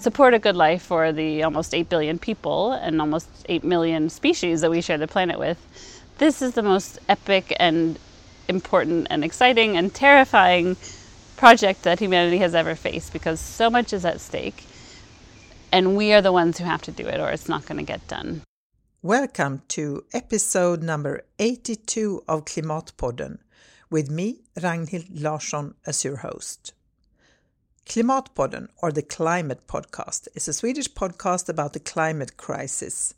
support a good life for the almost 8 billion people and almost 8 million species that we share the planet with, this is the most epic and important and exciting and terrifying project that humanity has ever faced because so much is at stake. And we are the ones who have to do it, or it's not going to get done. Welcome to episode number 82 of Klimatpodden with me, Ragnhild Larsson, as your host. Klimatpodden, or the Climate Podcast, is a Swedish podcast about the climate crisis,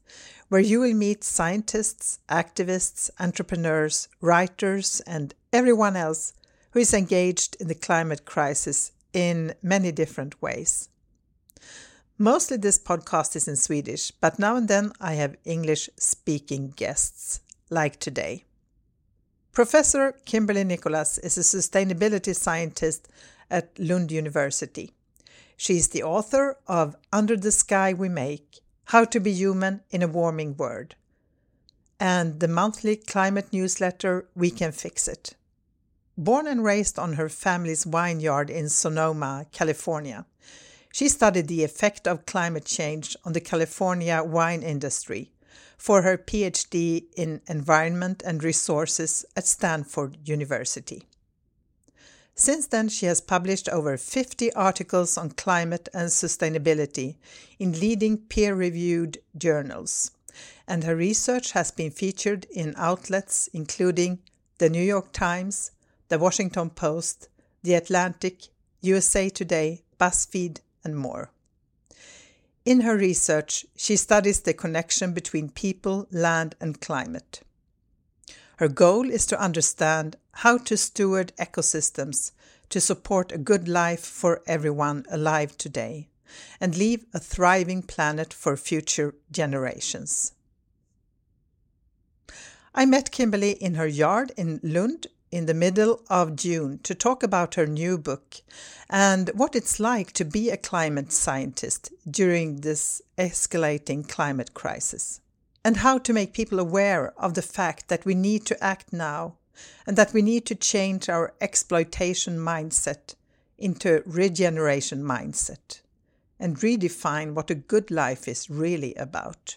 where you will meet scientists, activists, entrepreneurs, writers, and everyone else who is engaged in the climate crisis in many different ways. Mostly this podcast is in Swedish, but now and then I have English speaking guests, like today. Professor Kimberly Nicholas is a sustainability scientist at Lund University. She is the author of Under the Sky We Make How to Be Human in a Warming World and the monthly climate newsletter We Can Fix It. Born and raised on her family's vineyard in Sonoma, California, she studied the effect of climate change on the California wine industry for her PhD in Environment and Resources at Stanford University. Since then, she has published over 50 articles on climate and sustainability in leading peer reviewed journals, and her research has been featured in outlets including The New York Times, The Washington Post, The Atlantic, USA Today, BuzzFeed, and more. In her research, she studies the connection between people, land, and climate. Her goal is to understand how to steward ecosystems to support a good life for everyone alive today and leave a thriving planet for future generations. I met Kimberly in her yard in Lund in the middle of June to talk about her new book and what it's like to be a climate scientist during this escalating climate crisis and how to make people aware of the fact that we need to act now and that we need to change our exploitation mindset into a regeneration mindset and redefine what a good life is really about.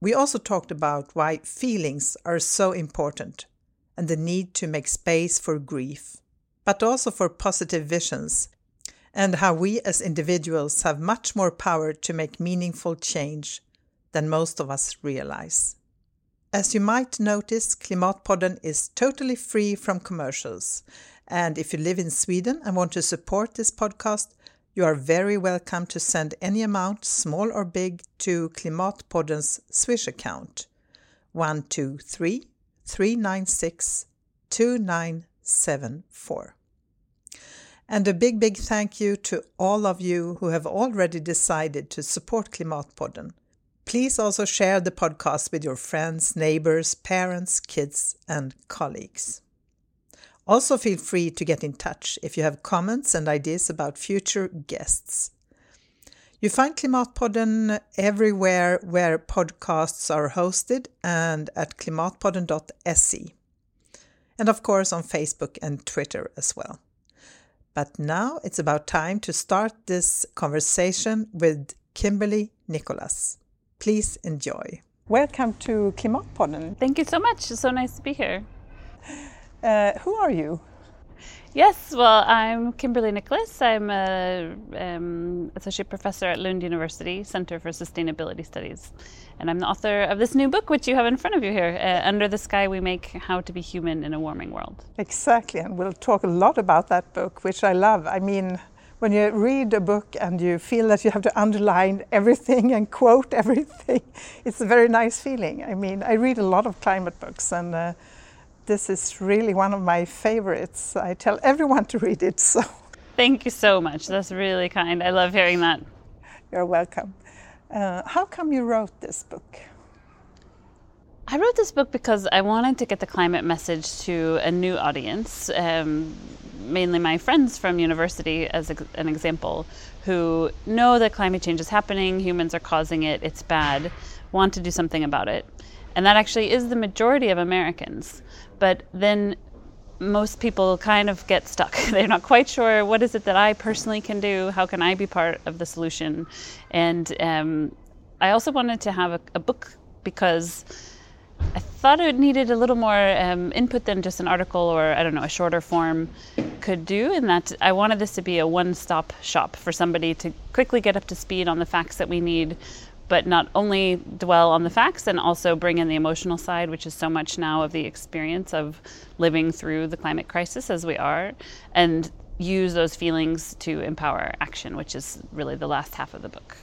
We also talked about why feelings are so important and the need to make space for grief, but also for positive visions, and how we as individuals have much more power to make meaningful change than most of us realize. As you might notice, Klimatpodden is totally free from commercials. And if you live in Sweden and want to support this podcast, you are very welcome to send any amount, small or big, to Klimatpodden's Swish account 123 396 2974. And a big, big thank you to all of you who have already decided to support Klimatpodden. Please also share the podcast with your friends, neighbors, parents, kids, and colleagues. Also, feel free to get in touch if you have comments and ideas about future guests. You find Klimatpodden everywhere where podcasts are hosted and at klimatpodden.se. And of course on Facebook and Twitter as well. But now it's about time to start this conversation with Kimberly Nicholas. Please enjoy. Welcome to Klimatpodden. Thank you so much. It's so nice to be here. Uh, who are you? Yes, well, I'm Kimberly Nicholas. I'm an um, associate professor at Lund University Center for Sustainability Studies. And I'm the author of this new book, which you have in front of you here uh, Under the Sky We Make How to Be Human in a Warming World. Exactly, and we'll talk a lot about that book, which I love. I mean, when you read a book and you feel that you have to underline everything and quote everything, it's a very nice feeling. I mean, I read a lot of climate books, and uh, this is really one of my favorites. I tell everyone to read it. So, thank you so much. That's really kind. I love hearing that. You're welcome. Uh, how come you wrote this book? I wrote this book because I wanted to get the climate message to a new audience. Um, mainly my friends from university as an example who know that climate change is happening, humans are causing it, it's bad, want to do something about it. And that actually is the majority of Americans. But then most people kind of get stuck. They're not quite sure what is it that I personally can do. How can I be part of the solution? And um, I also wanted to have a, a, book because I thought it needed a little more um, input than just an article or I don't know a shorter form could do. And that I wanted this to be a one-stop shop for somebody to quickly get up to speed on the facts that we need but not only dwell on the facts and also bring in the emotional side, which is so much now of the experience of living through the climate crisis as we are, and use those feelings to empower action, which is really the last half of the book.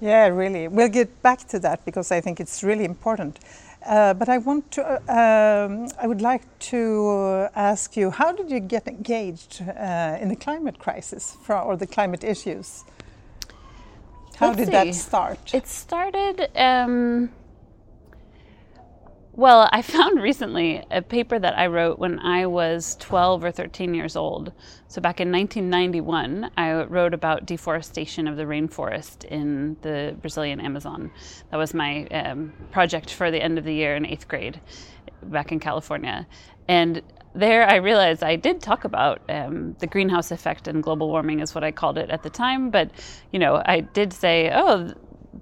Yeah, really. We'll get back to that because I think it's really important. Uh, but I want to, uh, um, I would like to ask you, how did you get engaged uh, in the climate crisis for, or the climate issues? How Let's did see. that start? It started. Um, well, I found recently a paper that I wrote when I was 12 or 13 years old. So back in 1991, I wrote about deforestation of the rainforest in the Brazilian Amazon. That was my um, project for the end of the year in eighth grade back in California. And there I realized I did talk about um, the greenhouse effect and global warming is what I called it at the time. But, you know, I did say, oh,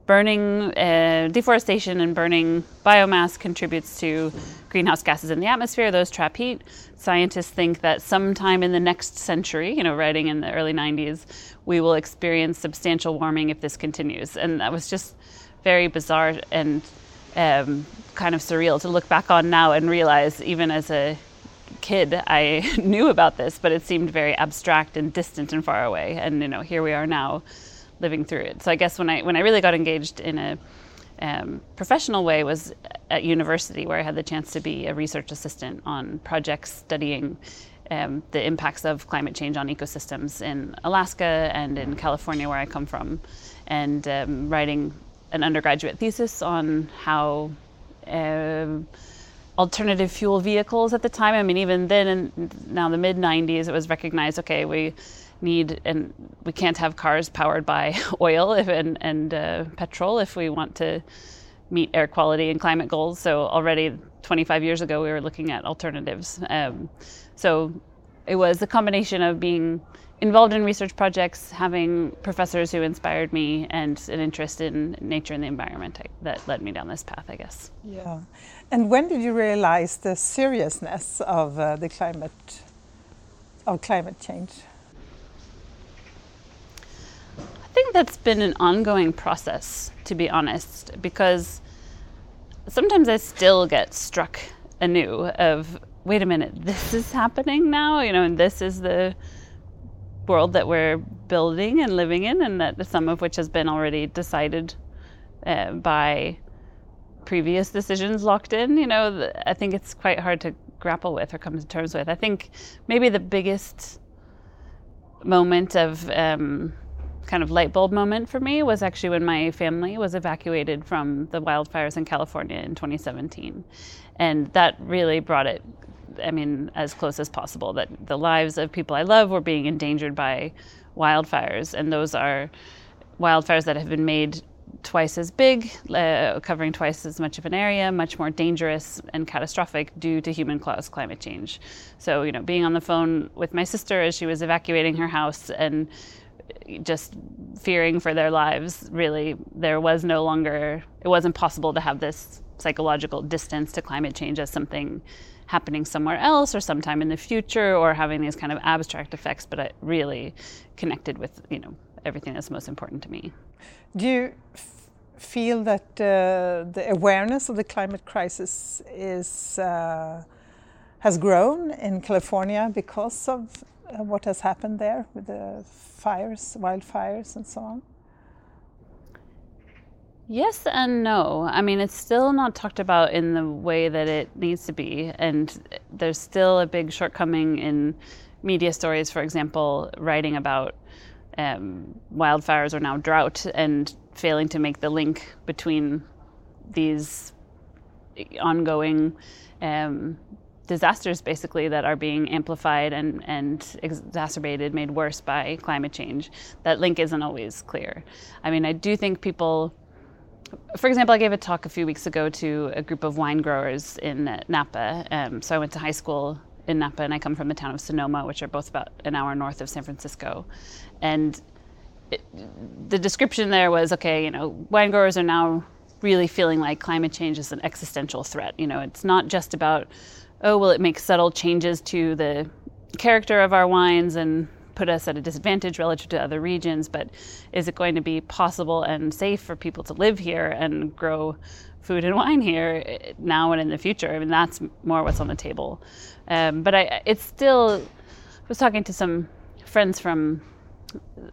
burning uh, deforestation and burning biomass contributes to greenhouse gases in the atmosphere. Those trap heat. Scientists think that sometime in the next century, you know, writing in the early 90s, we will experience substantial warming if this continues. And that was just very bizarre and um, kind of surreal to look back on now and realize, even as a kid, I knew about this, but it seemed very abstract and distant and far away. And you know, here we are now, living through it. So I guess when I when I really got engaged in a um, professional way was at university, where I had the chance to be a research assistant on projects studying um, the impacts of climate change on ecosystems in Alaska and in California, where I come from, and um, writing an undergraduate thesis on how um, alternative fuel vehicles at the time. I mean, even then, in now the mid 90s, it was recognized okay, we need and we can't have cars powered by oil and, and uh, petrol if we want to meet air quality and climate goals. So already 25 years ago, we were looking at alternatives. Um, so it was a combination of being involved in research projects, having professors who inspired me, and an interest in nature and the environment that led me down this path, I guess. Yeah. And when did you realize the seriousness of uh, the climate of climate change? I think that's been an ongoing process, to be honest, because sometimes I still get struck anew of wait a minute, this is happening now, you know, and this is the world that we're building and living in, and that some of which has been already decided uh, by previous decisions locked in. You know, I think it's quite hard to grapple with or come to terms with. I think maybe the biggest moment of um, kind of light bulb moment for me was actually when my family was evacuated from the wildfires in California in 2017. And that really brought it, I mean, as close as possible that the lives of people I love were being endangered by wildfires. And those are wildfires that have been made twice as big, uh, covering twice as much of an area, much more dangerous and catastrophic due to human caused climate change. So, you know, being on the phone with my sister as she was evacuating her house and just fearing for their lives, really, there was no longer, it wasn't possible to have this psychological distance to climate change as something happening somewhere else or sometime in the future or having these kind of abstract effects, but it really connected with, you know, everything that's most important to me. Do you feel that uh, the awareness of the climate crisis is uh, has grown in California because of uh, what has happened there with the fires, wildfires, and so on? Yes and no. I mean, it's still not talked about in the way that it needs to be, and there's still a big shortcoming in media stories, for example, writing about um, wildfires or now drought and failing to make the link between these ongoing um, disasters basically that are being amplified and, and exacerbated, made worse by climate change. That link isn't always clear. I mean, I do think people, for example, I gave a talk a few weeks ago to a group of wine growers in Napa. Um, so I went to high school in Napa, and I come from the town of Sonoma, which are both about an hour north of San Francisco. And it, the description there was okay, you know, wine growers are now really feeling like climate change is an existential threat. You know, it's not just about, oh, will it make subtle changes to the character of our wines and put us at a disadvantage relative to other regions, but is it going to be possible and safe for people to live here and grow food and wine here eh, now and in the future? I mean, that's more what's on the table. Um, but I, it's still, I was talking to some friends from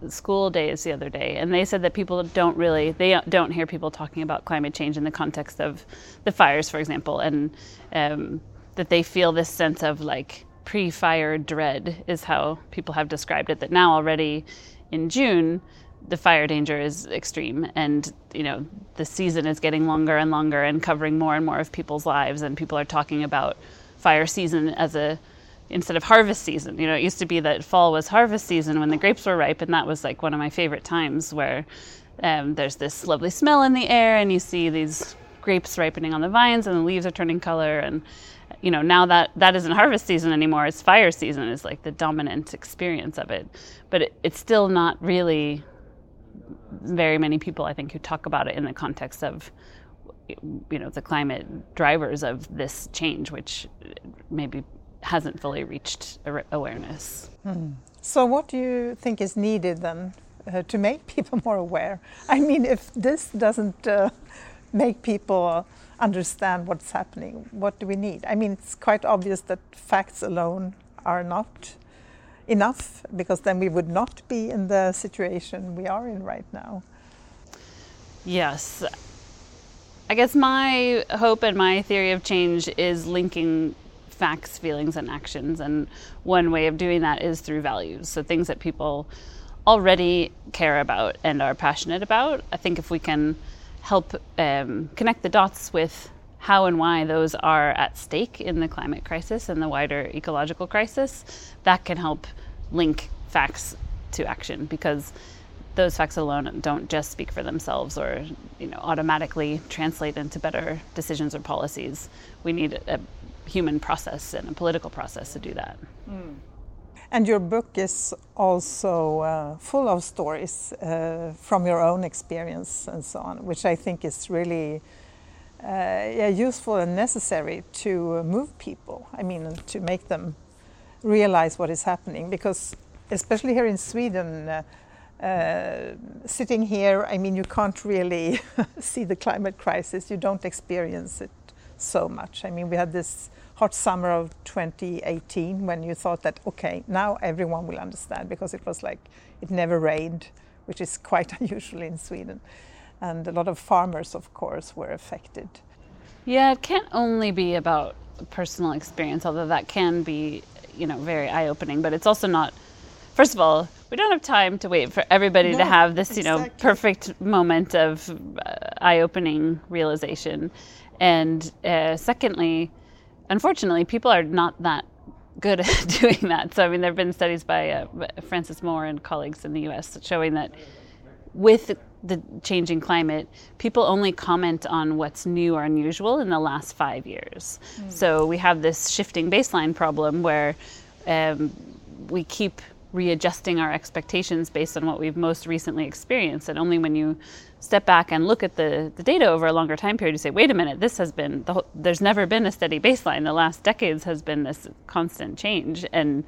school days the other day, and they said that people don't really they don't hear people talking about climate change in the context of the fires, for example, and um, that they feel this sense of like pre-fire dread is how people have described it. That now already in June, the fire danger is extreme, and you know the season is getting longer and longer and covering more and more of people's lives, and people are talking about fire season as a instead of harvest season. You know, it used to be that fall was harvest season when the grapes were ripe, and that was like one of my favorite times where um, there's this lovely smell in the air, and you see these grapes ripening on the vines, and the leaves are turning color. And you know, now that that isn't harvest season anymore; it's fire season. Is like the dominant experience of it, but it, it's still not really very many people, I think, who talk about it in the context of you know the climate drivers of this change, which maybe hasn't fully reached awareness. Hmm. So, what do you think is needed then uh, to make people more aware? I mean, if this doesn't uh, make people understand what's happening, what do we need? I mean, it's quite obvious that facts alone are not enough because then we would not be in the situation we are in right now. Yes. I guess my hope and my theory of change is linking facts, feelings, and actions. And one way of doing that is through values. So things that people already care about and are passionate about. I think if we can help um, connect the dots with how and why those are at stake in the climate crisis and the wider ecological crisis, that can help link facts to action because those facts alone don't just speak for themselves or you know automatically translate into better decisions or policies. We need a human process and a political process to do that. Mm. And your book is also uh, full of stories uh, from your own experience and so on, which I think is really uh, yeah, useful and necessary to move people. I mean, to make them realize what is happening, because especially here in Sweden, uh, uh, sitting here, I mean, you can't really see the climate crisis. You don't experience it so much. I mean, we had this hot summer of 2018 when you thought that, okay, now everyone will understand because it was like it never rained, which is quite unusual in Sweden. And a lot of farmers, of course, were affected. Yeah, it can't only be about personal experience, although that can be, you know, very eye opening, but it's also not, first of all, we don't have time to wait for everybody no, to have this, you know, perfect moment of uh, eye opening realization. And uh, secondly, unfortunately, people are not that good at doing that. So, I mean, there have been studies by uh, Frances Moore and colleagues in the US showing that with the changing climate, people only comment on what's new or unusual in the last five years. Mm. So, we have this shifting baseline problem where um, we keep readjusting our expectations based on what we've most recently experienced. And only when you step back and look at the, the data over a longer time period, you say, wait a minute, this has been, the whole, there's never been a steady baseline. The last decades has been this constant change. And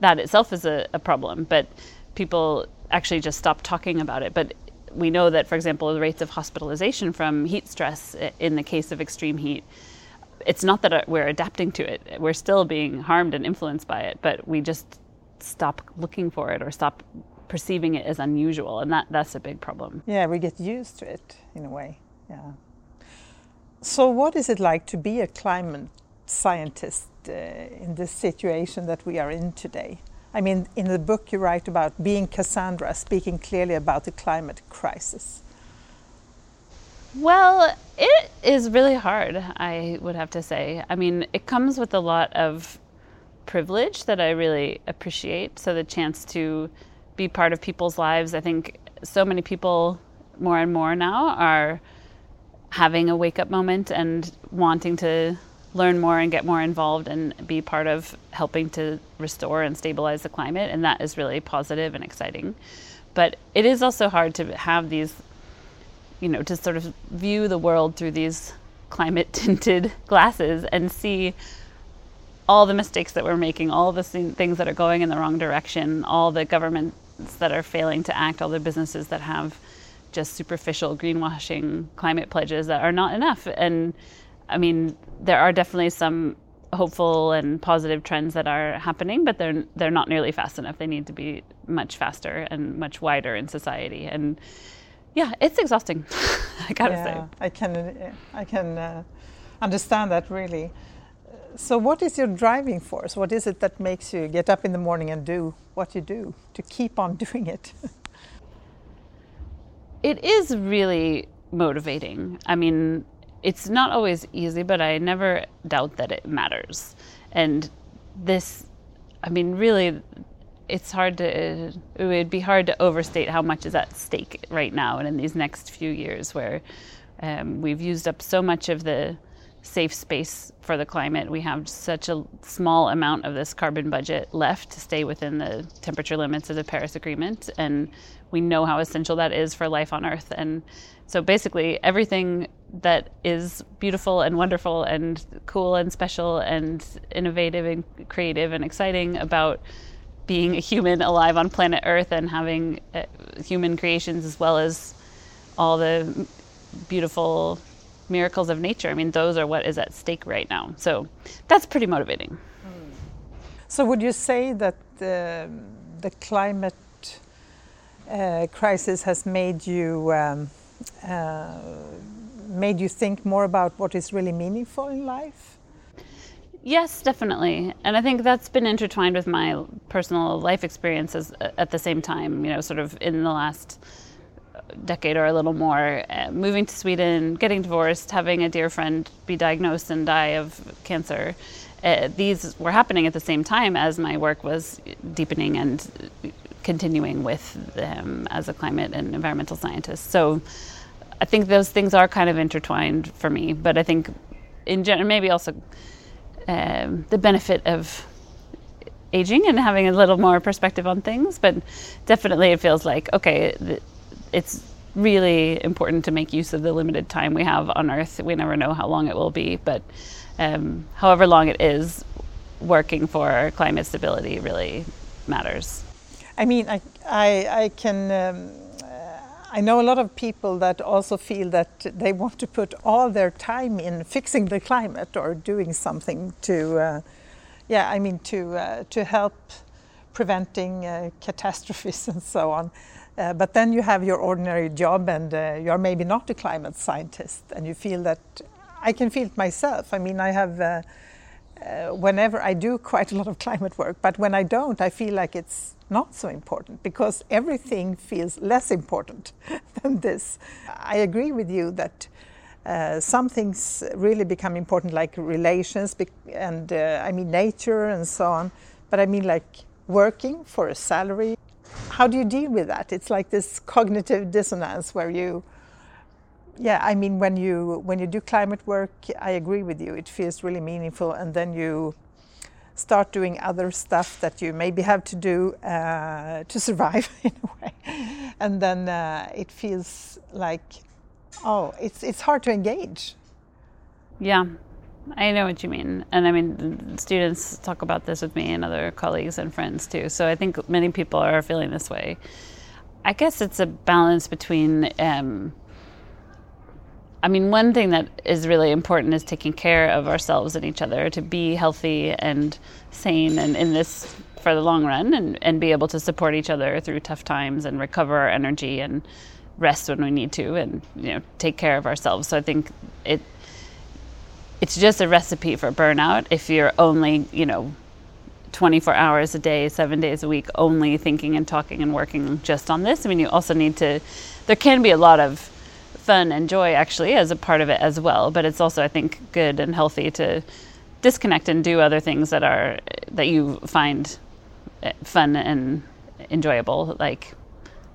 that itself is a, a problem. But people actually just stop talking about it. But we know that, for example, the rates of hospitalization from heat stress in the case of extreme heat, it's not that uh, we're adapting to it. We're still being harmed and influenced by it, but we just stop looking for it or stop perceiving it as unusual, and that, that's a big problem. Yeah, we get used to it in a way. Yeah. So, what is it like to be a climate scientist uh, in this situation that we are in today? I mean, in the book you write about being Cassandra, speaking clearly about the climate crisis. Well, it is really hard, I would have to say. I mean, it comes with a lot of privilege that I really appreciate. So the chance to be part of people's lives, I think so many people more and more now are having a wake up moment and wanting to learn more and get more involved and be part of helping to restore and stabilize the climate. And that is really positive and exciting. But it is also hard to have these, you know, to sort of view the world through these climate tinted glasses and see all the mistakes that we're making, all the things that are going in the wrong direction, all the governments that are failing to act, all the businesses that have just superficial greenwashing climate pledges that are not enough. And I mean, there are definitely some hopeful and positive trends that are happening, but they're they're not nearly fast enough. They need to be much faster and much wider in society. And yeah, it's exhausting. I gotta yeah, say. I can I can uh, understand that really. So, what is your driving force? What is it that makes you get up in the morning and do what you do to keep on doing it? it is really motivating. I mean, it's not always easy, but I never doubt that it matters. And this, I mean, really, it's hard to, it would be hard to overstate how much is at stake right now and in these next few years where um, we've used up so much of the safe space for the climate. We have such a small amount of this carbon budget left to stay within the temperature limits of the Paris Agreement. And we know how essential that is for life on Earth. And so basically, everything that is beautiful and wonderful and cool and special and innovative and creative and exciting about being a human alive on planet Earth and having uh, human creations as well as all the beautiful miracles of nature. I mean, those are what is at stake right now. So that's pretty motivating. So, would you say that the, the climate uh, crisis has made you um, uh, made you think more about what is really meaningful in life? Yes, definitely. And I think that's been intertwined with my personal life experiences at the same time, you know, sort of in the last decade or a little more, uh, moving to Sweden, getting divorced, having a dear friend be diagnosed and die of cancer. Uh, these were happening at the same time as my work was deepening and continuing with them as a climate and environmental scientist. So I think those things are kind of intertwined for me. But I think, in general, maybe also um, the benefit of aging and having a little more perspective on things. But definitely, it feels like okay. It's really important to make use of the limited time we have on Earth. We never know how long it will be, but um, however long it is, working for climate stability really matters. I mean, I, I, I can. Um, I know a lot of people that also feel that they want to put all their time in fixing the climate or doing something to, uh, yeah, I mean, to uh, to help preventing uh, catastrophes and so on. Uh, but then you have your ordinary job and uh, you're maybe not a climate scientist and you feel that I can feel it myself. I mean, I have, uh, uh whenever I do quite a lot of climate work, but when I don't, I feel like it's not so important because everything feels less important than this. I agree with you that uh, some things really become important, like relations and uh, I mean nature and so on. But I mean like working for a salary how do you deal with that? It's like this cognitive dissonance where you, yeah, I mean, when you when you do climate work, I agree with you. It feels really meaningful, and then you start doing other stuff that you maybe have to do uh, to survive in a way, and then uh, it feels like, oh, it's it's hard to engage. Yeah, I know what you mean. And I mean, students talk about this with me and other colleagues and friends too. So I think many people are feeling this way. I guess it's a balance between, um, I mean, one thing that is really important is taking care of ourselves and each other to be healthy and sane and in this for the long run and, and be able to support each other through tough times and recover our energy and rest when we need to and, you know, take care of ourselves. So I think it, it's just a recipe for burnout if you're only, you know, 24 hours a day, seven days a week, only thinking and talking and working just on this. I mean, you also need to, there can be a lot of fun and joy actually as a part of it as well, but it's also, I think, good and healthy to disconnect and do other things that are, that you find eh, fun and enjoyable, like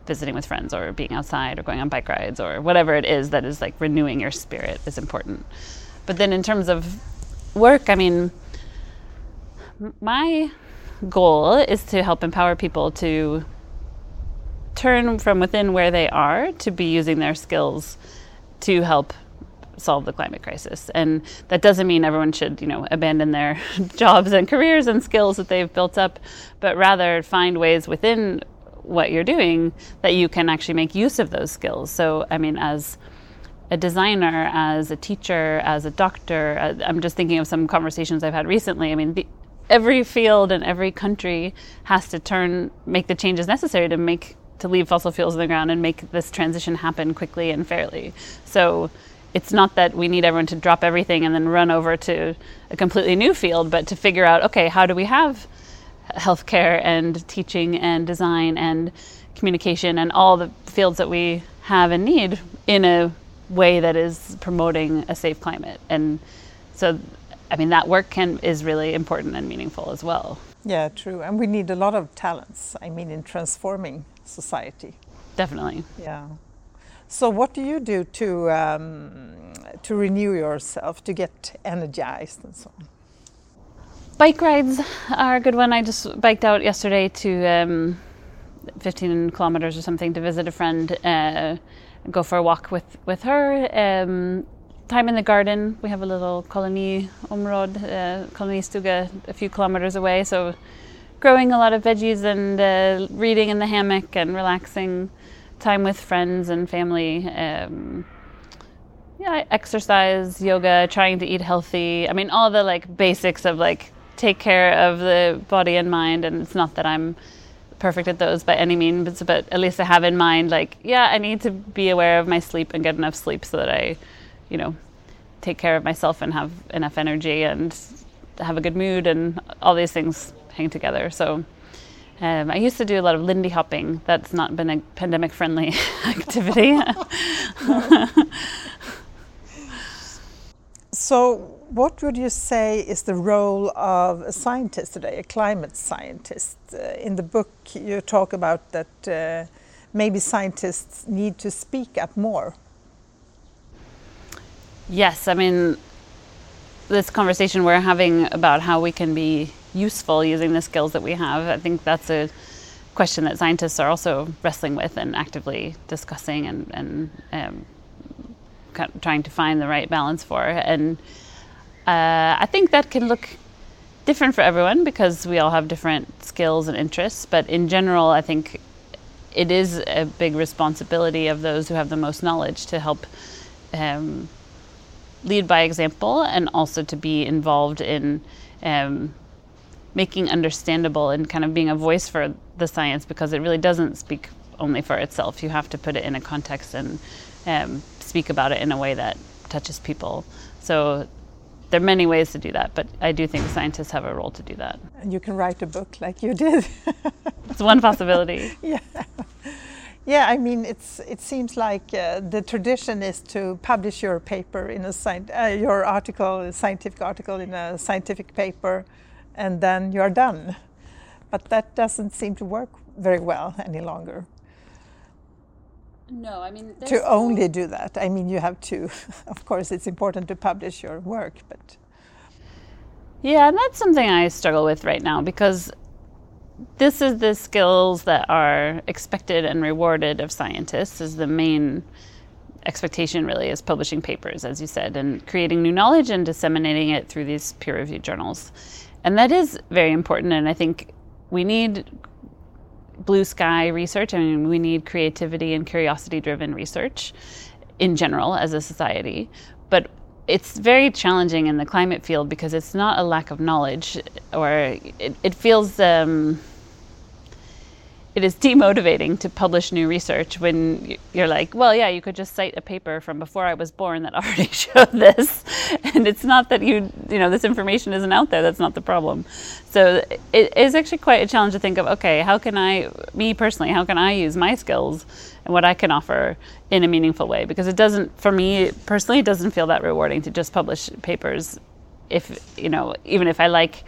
visiting with friends or being outside or going on bike rides or whatever it is that is like renewing your spirit is important. But then in terms of work, I mean, my goal is to help empower people to turn from within where they are to be using their skills to help solve the climate crisis. And that doesn't mean everyone should, you know, abandon their jobs and careers and skills that they've built up, but rather find ways within what you're doing that you can actually make use of those skills. So, I mean, as a designer, as a teacher, as a doctor, uh, I'm just thinking of some conversations I've had recently. I mean, the, every field and every country has to turn, make the changes necessary to make to leave fossil fuels in the ground and make this transition happen quickly and fairly. So it's not that we need everyone to drop everything and then run over to a completely new field, but to figure out, okay, how do we have healthcare and teaching and design and communication and all the fields that we have and need in a way that is promoting a safe climate. And so, I mean, that work can is really important and meaningful as well. Yeah, true. And we need a lot of talents. I mean, in transforming society. Definitely. Yeah. So, what do you do to um, to renew yourself, to get energized, and so on? Bike rides are a good one. I just biked out yesterday to um, 15 kilometers or something to visit a friend, uh, go for a walk with with her. Um, time in the garden. We have a little colony områd, uh, colony stuga, a few kilometers away. So growing a lot of veggies and uh, reading in the hammock and relaxing time with friends and family. Um, yeah, exercise, yoga, trying to eat healthy. I mean, all the like basics of like take care of the body and mind. And it's not that I'm perfect at those by any means, but, at least I have in mind like, yeah, I need to be aware of my sleep and get enough sleep so that I, you know, take care of myself and have enough energy and have a good mood and all these things hang together. So um, I used to do a lot of Lindy hopping. That's not been a pandemic friendly activity. so, what would you say is the role of a scientist today, a climate scientist? Uh, in the book, you talk about that uh, maybe scientists need to speak up more. Yes, I mean, this conversation we're having about how we can be useful using the skills that we have, I think that's a question that scientists are also wrestling with and actively discussing and, and um, trying to find the right balance for. And uh, I think that can look different for everyone because we all have different skills and interests. But in general, I think it is a big responsibility of those who have the most knowledge to help um, lead by example and also to be involved in um, making understandable and kind of being a voice for the science because it really doesn't speak only for itself. You have to put it in a context and um, speak about it in a way that touches people. So there are many ways to do that, but I do think scientists have a role to do that. And you can write a book like you did. it's one possibility. yeah. Yeah, I mean, it's it seems like uh, the tradition is to publish your paper in a uh, your article, a scientific article in a scientific paper, and then you're done. But that doesn't seem to work very well any longer. No, I mean to only do that. I mean, you have to. Of course, it's important to publish your work, but yeah, and that's something I struggle with right now because this is the skills that are expected and rewarded of scientists. Is the main expectation really is publishing papers, as you said, and creating new knowledge and disseminating it through these peer-reviewed journals. And that is very important. And I think we need blue sky research. I mean, we need creativity and curiosity driven research in general as a society. But it's very challenging in the climate field because it's not a lack of knowledge or it, it feels. Um, it is demotivating to publish new research when you're like, well, yeah, you could just cite a paper from before I was born that already showed this, and it's not that you, you know, this information isn't out there. That's not the problem. So it is actually quite a challenge to think of. Okay, how can I, me personally, how can I use my skills and what I can offer in a meaningful way? Because it doesn't, for me personally, it doesn't feel that rewarding to just publish papers. If you know, even if I like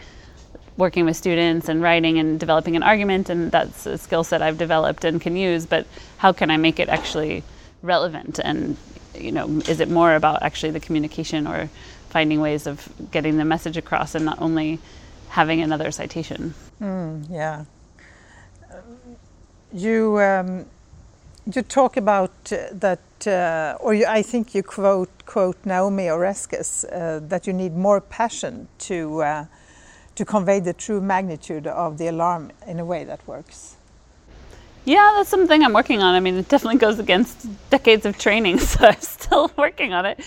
working with students and writing and developing an argument, and that's a skill set I've developed and can use. But how can I make it actually relevant? And you know, is it more about actually the communication or finding ways of getting the message across and not only having another citation. Mm, yeah. You um, you talk about uh, that, uh, or you, I think you quote quote Naomi Oreskes uh, that you need more passion to uh, to convey the true magnitude of the alarm in a way that works. Yeah, that's something I'm working on. I mean, it definitely goes against decades of training, so I'm still working on it.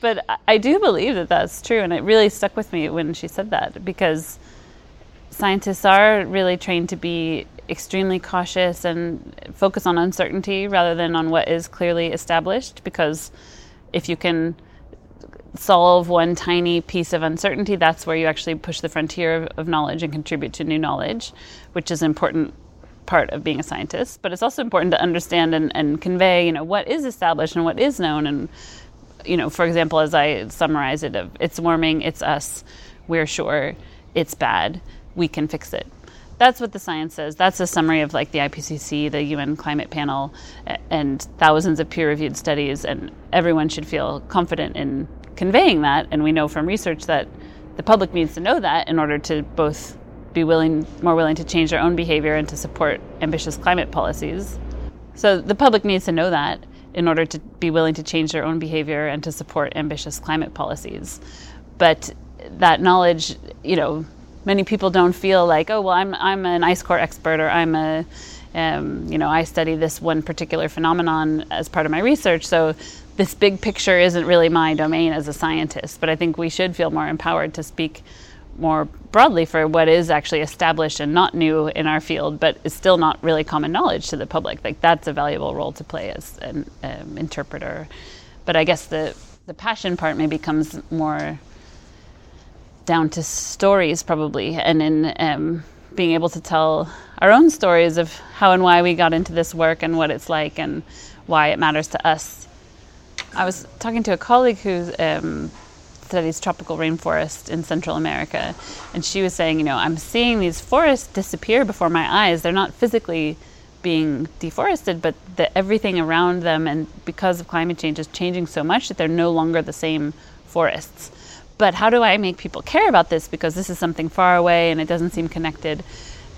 But I do believe that that's true, and it really stuck with me when she said that because scientists are really trained to be extremely cautious and focus on uncertainty rather than on what is clearly established because if you can solve one tiny piece of uncertainty, that's where you actually push the frontier of, knowledge and contribute to new knowledge, which is an important part of being a scientist. But it's also important to understand and, and convey, you know, what is established and what is known. And, you know, for example, as I summarize it, it's warming, it's us, we're sure, it's bad, we can fix it that's what the science says. That's a summary of like the IPCC, the UN climate panel, and thousands of peer reviewed studies. And everyone should feel confident in conveying that. And we know from research that the public needs to know that in order to both be willing, more willing to change their own behavior and to support ambitious climate policies. So the public needs to know that in order to be willing to change their own behavior and to support ambitious climate policies. But that knowledge, you know, many people don't feel like, oh, well, I'm, I'm an ice core expert or I'm a, um, you know, I study this one particular phenomenon as part of my research. So this big picture isn't really my domain as a scientist. But I think we should feel more empowered to speak more broadly for what is actually established and not new in our field, but is still not really common knowledge to the public. Like that's a valuable role to play as an um, interpreter. But I guess the the passion part maybe comes more down to stories probably and in um, being able to tell our own stories of how and why we got into this work and what it's like and why it matters to us. I was talking to a colleague who um, studies tropical rainforest in Central America, and she was saying, you know, I'm seeing these forests disappear before my eyes. They're not physically being deforested, but the, everything around them, and because of climate change, is changing so much that they're no longer the same forests but how do I make people care about this because this is something far away and it doesn't seem connected?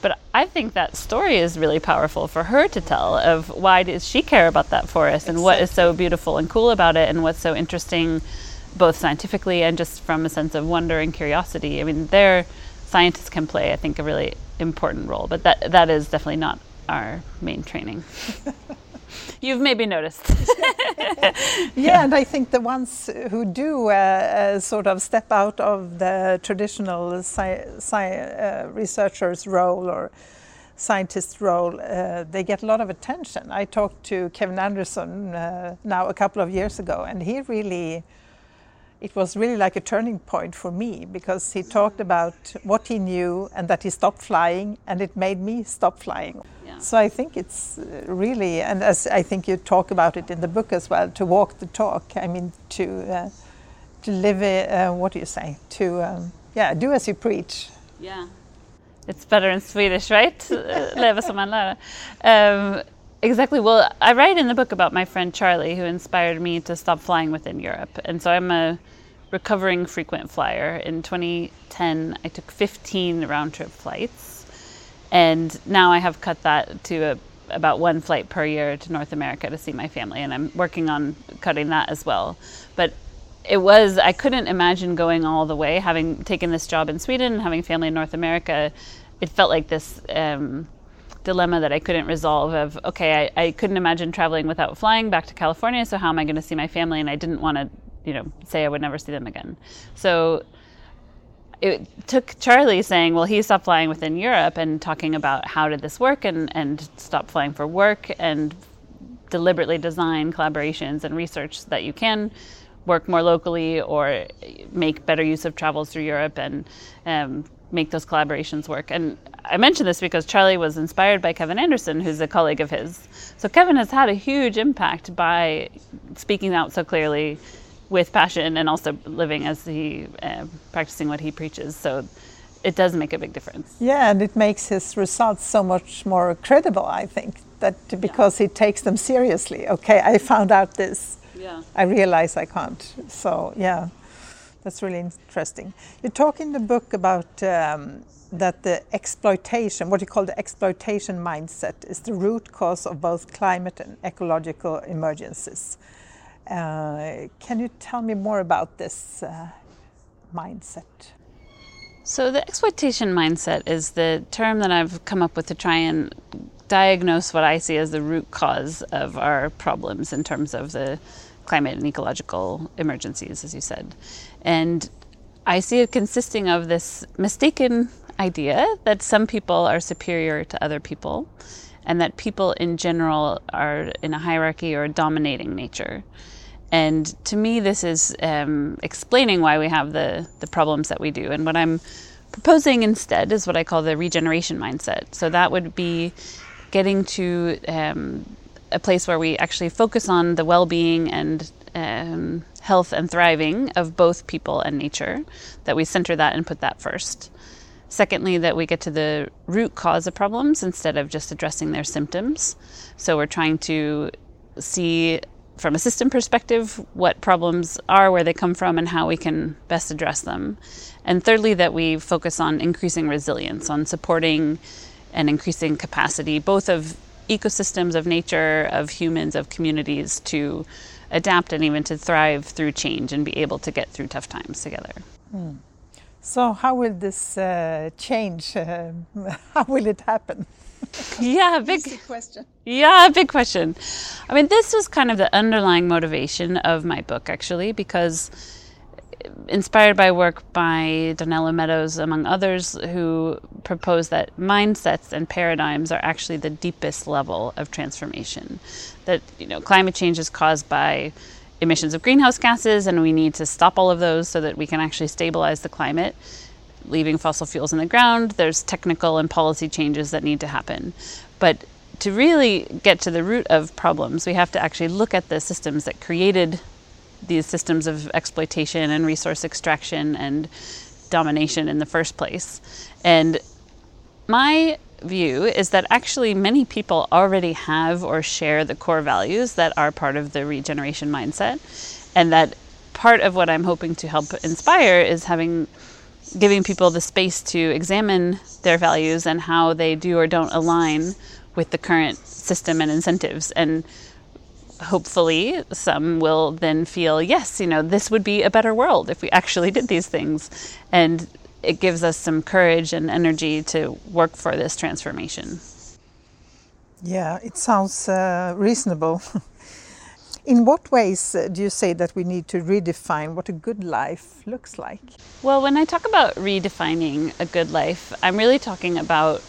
But I think that story is really powerful for her to tell of why does she care about that forest and what is so beautiful and cool about it and what's so interesting both scientifically and just from a sense of wonder and curiosity. I mean, there scientists can play I think a really important role, but that that is definitely not our main training. You've maybe noticed. yeah, and I think the ones who do uh, uh, sort of step out of the traditional sci- sci- uh, researcher's role or scientist role, uh, they get a lot of attention. I talked to Kevin Anderson uh, now a couple of years ago, and he really it was really like a turning point for me because he talked about what he knew and that he stopped flying, and it made me stop flying. Yeah. So I think it's uh, really, and as I think you talk about it in the book as well, to walk the talk. I mean, to uh, to live it. Uh, what do you say? To um, yeah, do as you preach. Yeah, it's better in Swedish, right? Leva som man lär. Um, Exactly. Well, I write in the book about my friend Charlie, who inspired me to stop flying within Europe. And so I'm a recovering frequent flyer. In 2010, I took 15 round trip flights. And now I have cut that to a, about one flight per year to North America to see my family. And I'm working on cutting that as well. But it was, I couldn't imagine going all the way, having taken this job in Sweden, and having family in North America. It felt like this. Um, dilemma that I couldn't resolve of okay, I, I couldn't imagine traveling without flying back to California, so how am I going to see my family? And I didn't want to, you know, say I would never see them again. So it took Charlie saying, well, he stopped flying within Europe and talking about how did this work and, and stop flying for work and deliberately design collaborations and research that you can work more locally or make better use of travels through Europe and um, make those collaborations work. And I mention this because Charlie was inspired by Kevin Anderson, who's a colleague of his. So Kevin has had a huge impact by speaking out so clearly with passion and also living as he uh, practicing what he preaches. So it does make a big difference. Yeah, and it makes his results so much more credible, I think, that because yeah. he takes them seriously. Okay, I found out this. Yeah. I realize I can't. So, yeah. That's really interesting. You talk in the book about um, that the exploitation, what you call the exploitation mindset, is the root cause of both climate and ecological emergencies. Uh, can you tell me more about this uh, mindset? So, the exploitation mindset is the term that I've come up with to try and diagnose what I see as the root cause of our problems in terms of the climate and ecological emergencies, as you said. And I see it consisting of this mistaken idea that some people are superior to other people and that people in general are in a hierarchy or a dominating nature. And to me, this is um, explaining why we have the, the problems that we do. And what I'm proposing instead is what I call the regeneration mindset. So that would be getting to um, a place where we actually focus on the well being and um, health and thriving of both people and nature, that we center that and put that first. Secondly, that we get to the root cause of problems instead of just addressing their symptoms. So we're trying to see from a system perspective what problems are, where they come from, and how we can best address them. And thirdly, that we focus on increasing resilience, on supporting and increasing capacity, both of ecosystems, of nature, of humans, of communities to adapt and even to thrive through change and be able to get through tough times together. Mm. So, how will this uh, change? Uh, how will it happen? yeah, big Easy question. Yeah, big question. I mean, this was kind of the underlying motivation of my book, actually, because inspired by work by Donella Meadows, among others, who propose that mindsets and paradigms are actually the deepest level of transformation. That you know, climate change is caused by emissions of greenhouse gases, and we need to stop all of those so that we can actually stabilize the climate. Leaving fossil fuels in the ground, there's technical and policy changes that need to happen. But to really get to the root of problems, we have to actually look at the systems that created these systems of exploitation and resource extraction and domination in the first place. And my view is that actually many people already have or share the core values that are part of the regeneration mindset and that part of what I'm hoping to help inspire is having giving people the space to examine their values and how they do or don't align with the current system and incentives and hopefully some will then feel yes you know this would be a better world if we actually did these things. And it gives us some courage and energy to work for this transformation. Yeah it sounds uh, reasonable. In what ways uh, do you say that we need to redefine what a good life looks like? Well when i talk about redefining a good life i'm really talking about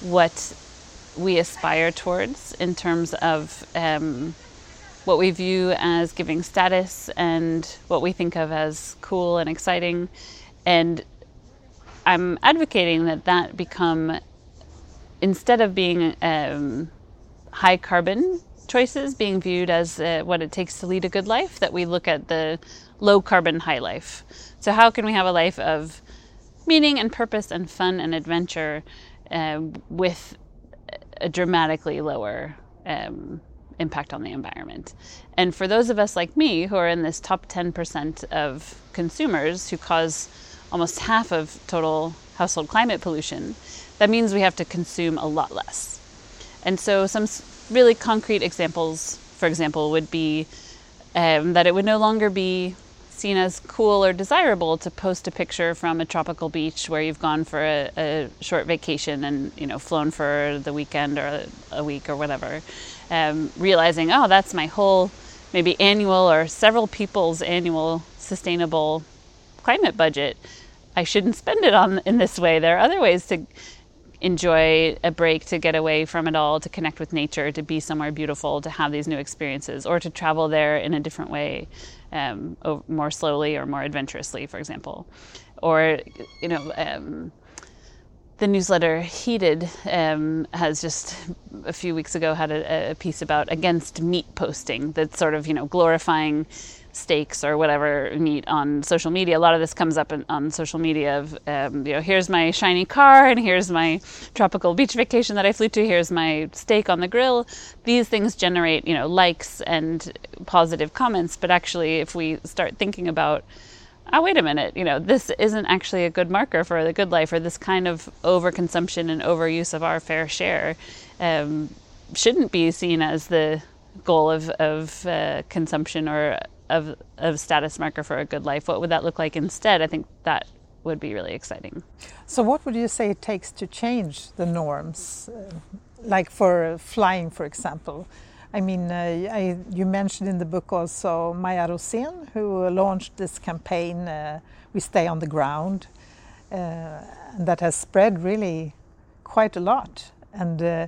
what we aspire towards in terms of um, what we view as giving status and what we think of as cool and exciting. And I'm advocating that that become, instead of being um, high carbon choices being viewed as uh, what it takes to lead a good life, that we look at the low carbon high life. So, how can we have a life of meaning and purpose and fun and adventure uh, with a dramatically lower um, impact on the environment. And for those of us like me who are in this top 10% of consumers who cause almost half of total household climate pollution, that means we have to consume a lot less. And so, some really concrete examples, for example, would be um, that it would no longer be seen as cool or desirable to post a picture from a tropical beach where you've gone for a, a short vacation and you know flown for the weekend or a, a week or whatever um, realizing, oh, that's my whole maybe annual or several people's annual sustainable climate budget. I shouldn't spend it on in this way. There are other ways to enjoy a break, to get away from it all, to connect with nature, to be somewhere beautiful, to have these new experiences, or to travel there in a different way, um, more slowly or more adventurously, for example. Or, you know, um, the newsletter Heated um, has just a few weeks ago had a, a, piece about against meat posting that's sort of you know glorifying steaks or whatever meat on social media. A lot of this comes up in, on social media of um, you know here's my shiny car and here's my tropical beach vacation that I flew to. Here's my steak on the grill. These things generate you know likes and positive comments, but actually if we start thinking about oh, wait a minute, you know, this isn't actually a good marker for the good life, or this kind of overconsumption and overuse of our fair share um, shouldn't be seen as the goal of, of uh, consumption or of, of status marker for a good life. What would that look like instead? I think that would be really exciting. So, what would you say it takes to change the norms, uh, like for flying, for example? I mean, uh, I, you mentioned in the book also Maya Rosén, who launched this campaign, uh, We Stay on the Ground, uh, and that has spread really quite a lot. And uh,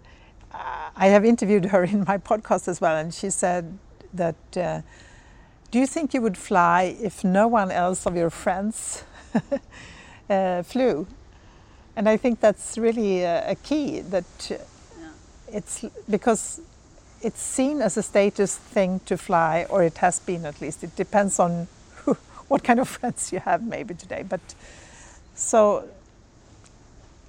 I have interviewed her in my podcast as well, and she said that uh, Do you think you would fly if no one else of your friends uh, flew? And I think that's really a key that it's because it's seen as a status thing to fly, or it has been at least. It depends on who, what kind of friends you have maybe today. But so,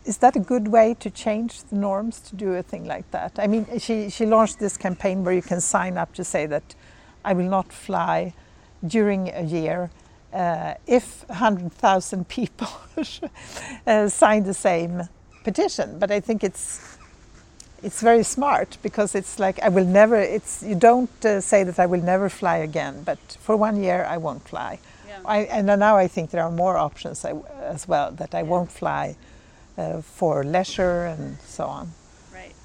is that a good way to change the norms to do a thing like that? I mean, she she launched this campaign where you can sign up to say that I will not fly during a year. Uh, if 100,000 people uh, sign the same petition, but I think it's it's very smart because it's like I will never. It's you don't uh, say that I will never fly again, but for one year I won't fly. Yeah. I, and now I think there are more options as well that I yeah. won't fly uh, for leisure and so on. Right.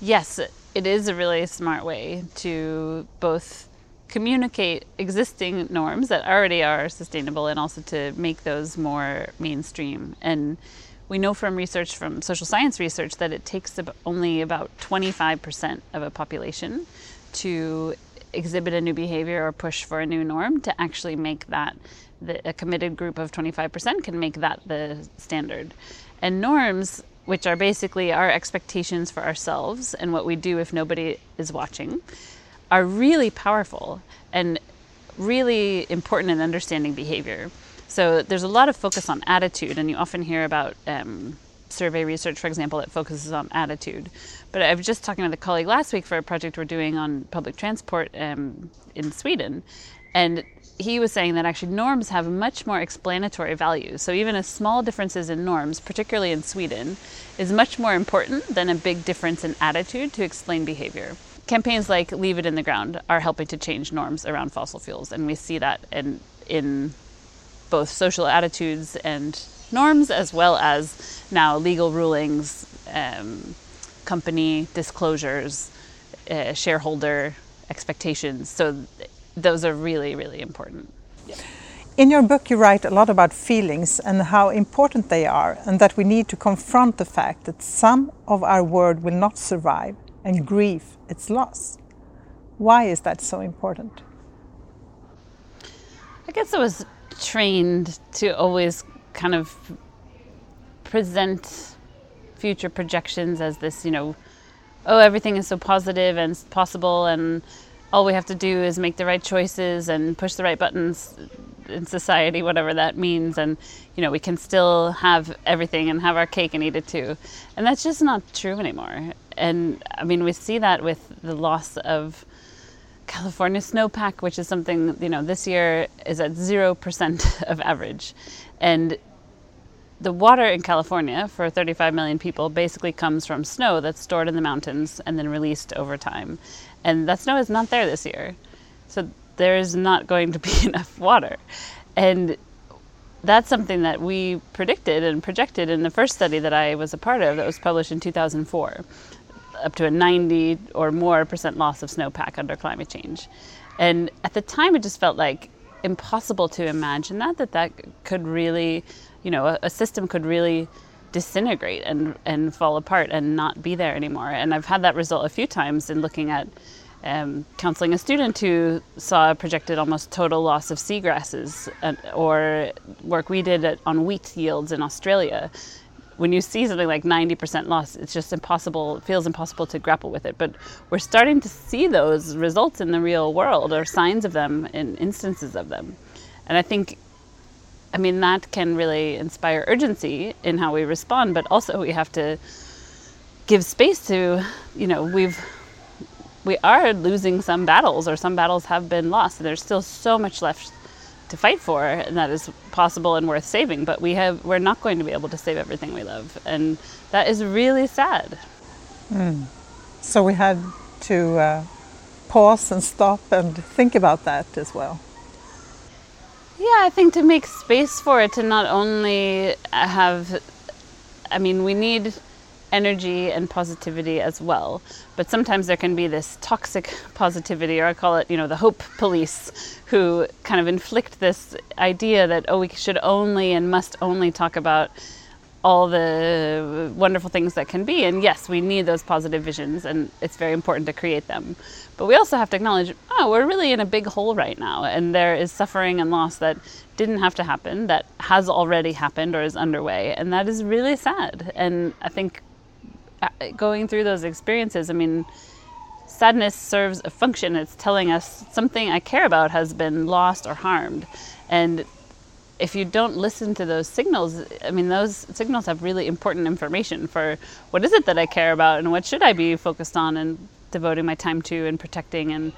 Yes, it is a really smart way to both communicate existing norms that already are sustainable and also to make those more mainstream and we know from research, from social science research, that it takes only about 25% of a population to exhibit a new behavior or push for a new norm to actually make that the, a committed group of 25% can make that the standard. And norms, which are basically our expectations for ourselves and what we do if nobody is watching, are really powerful and really important in understanding behavior. So there's a lot of focus on attitude, and you often hear about um, survey research, for example, that focuses on attitude. But I was just talking with a colleague last week for a project we're doing on public transport um, in Sweden, and he was saying that actually norms have much more explanatory value. So even a small differences in norms, particularly in Sweden, is much more important than a big difference in attitude to explain behavior. Campaigns like Leave It in the Ground are helping to change norms around fossil fuels, and we see that in in both social attitudes and norms, as well as now legal rulings, um, company disclosures, uh, shareholder expectations. So those are really, really important. In your book, you write a lot about feelings and how important they are, and that we need to confront the fact that some of our world will not survive and grieve its loss. Why is that so important? I guess it was trained to always kind of present future projections as this, you know, oh, everything is so positive and possible, and all we have to do is make the right choices and push the right buttons in society, whatever that means, and you know, we can still have everything and have our cake and eat it too. And that's just not true anymore. And I mean, we see that with the loss of California snowpack, which is something, you know, this year is at 0% of average. And the water in California for 35 million people basically comes from snow that's stored in the mountains and then released over time. And that snow is not there this year. So there is not going to be enough water. And that's something that we predicted and projected in the first study that I was a part of that was published in 2004 up to a 90 or more percent loss of snowpack under climate change. And at the time, it just felt like impossible to imagine that, that that could really, you know, a, a system could really disintegrate and, and fall apart and not be there anymore. And I've had that result a few times in looking at um, counseling a student who saw a projected almost total loss of seagrasses, or work we did at, on wheat yields in Australia when you see something like 90% loss, it's just impossible, it feels impossible to grapple with it. But we're starting to see those results in the real world or signs of them in instances of them. And I think, I mean, that can really inspire urgency in how we respond, but also we have to give space to, you know, we've, we are losing some battles or some battles have been lost. There's still so much left to fight for and that is possible and worth saving but we have we're not going to be able to save everything we love and that is really sad mm. so we had to uh, pause and stop and think about that as well yeah i think to make space for it to not only have i mean we need energy and positivity as well. But sometimes there can be this toxic positivity, or I call it, you know, the hope police, who kind of inflict this idea that, oh, we should only and must only talk about all the wonderful things that can be. And yes, we need those positive visions, and it's very important to create them. But we also have to acknowledge, oh, we're really in a big hole right now, and there is suffering and loss that didn't have to happen, that has already happened or is underway, and that is really sad. And I think going through those experiences, I mean, sadness serves a function. It's telling us something I care about has been lost or harmed. And if you don't listen to those signals, I mean, those signals have really important information for what is it that I care about and what should I be focused on and devoting my time to and protecting and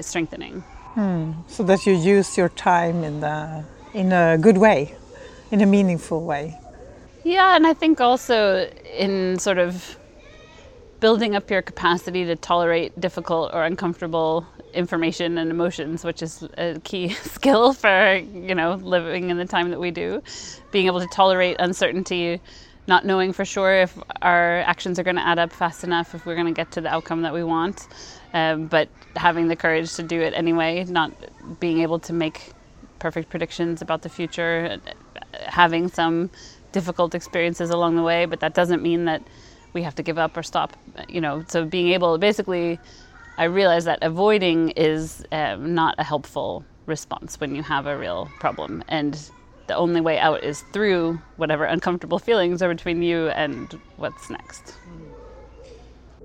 strengthening. Hmm. So that you use your time in the in a good way, in a meaningful way. Yeah, and I think also in sort of building up your capacity to tolerate difficult or uncomfortable information and emotions, which is a key skill for, you know, living in the time that we do. Being able to tolerate uncertainty, not knowing for sure if our actions are going to add up fast enough, if we're going to get to the outcome that we want, um, but having the courage to do it anyway, not being able to make perfect predictions about the future, having some difficult experiences along the way, but that doesn't mean that we have to give up or stop. You know, so being able, basically, I realize that avoiding is um, not a helpful response when you have a real problem, and the only way out is through whatever uncomfortable feelings are between you and what's next.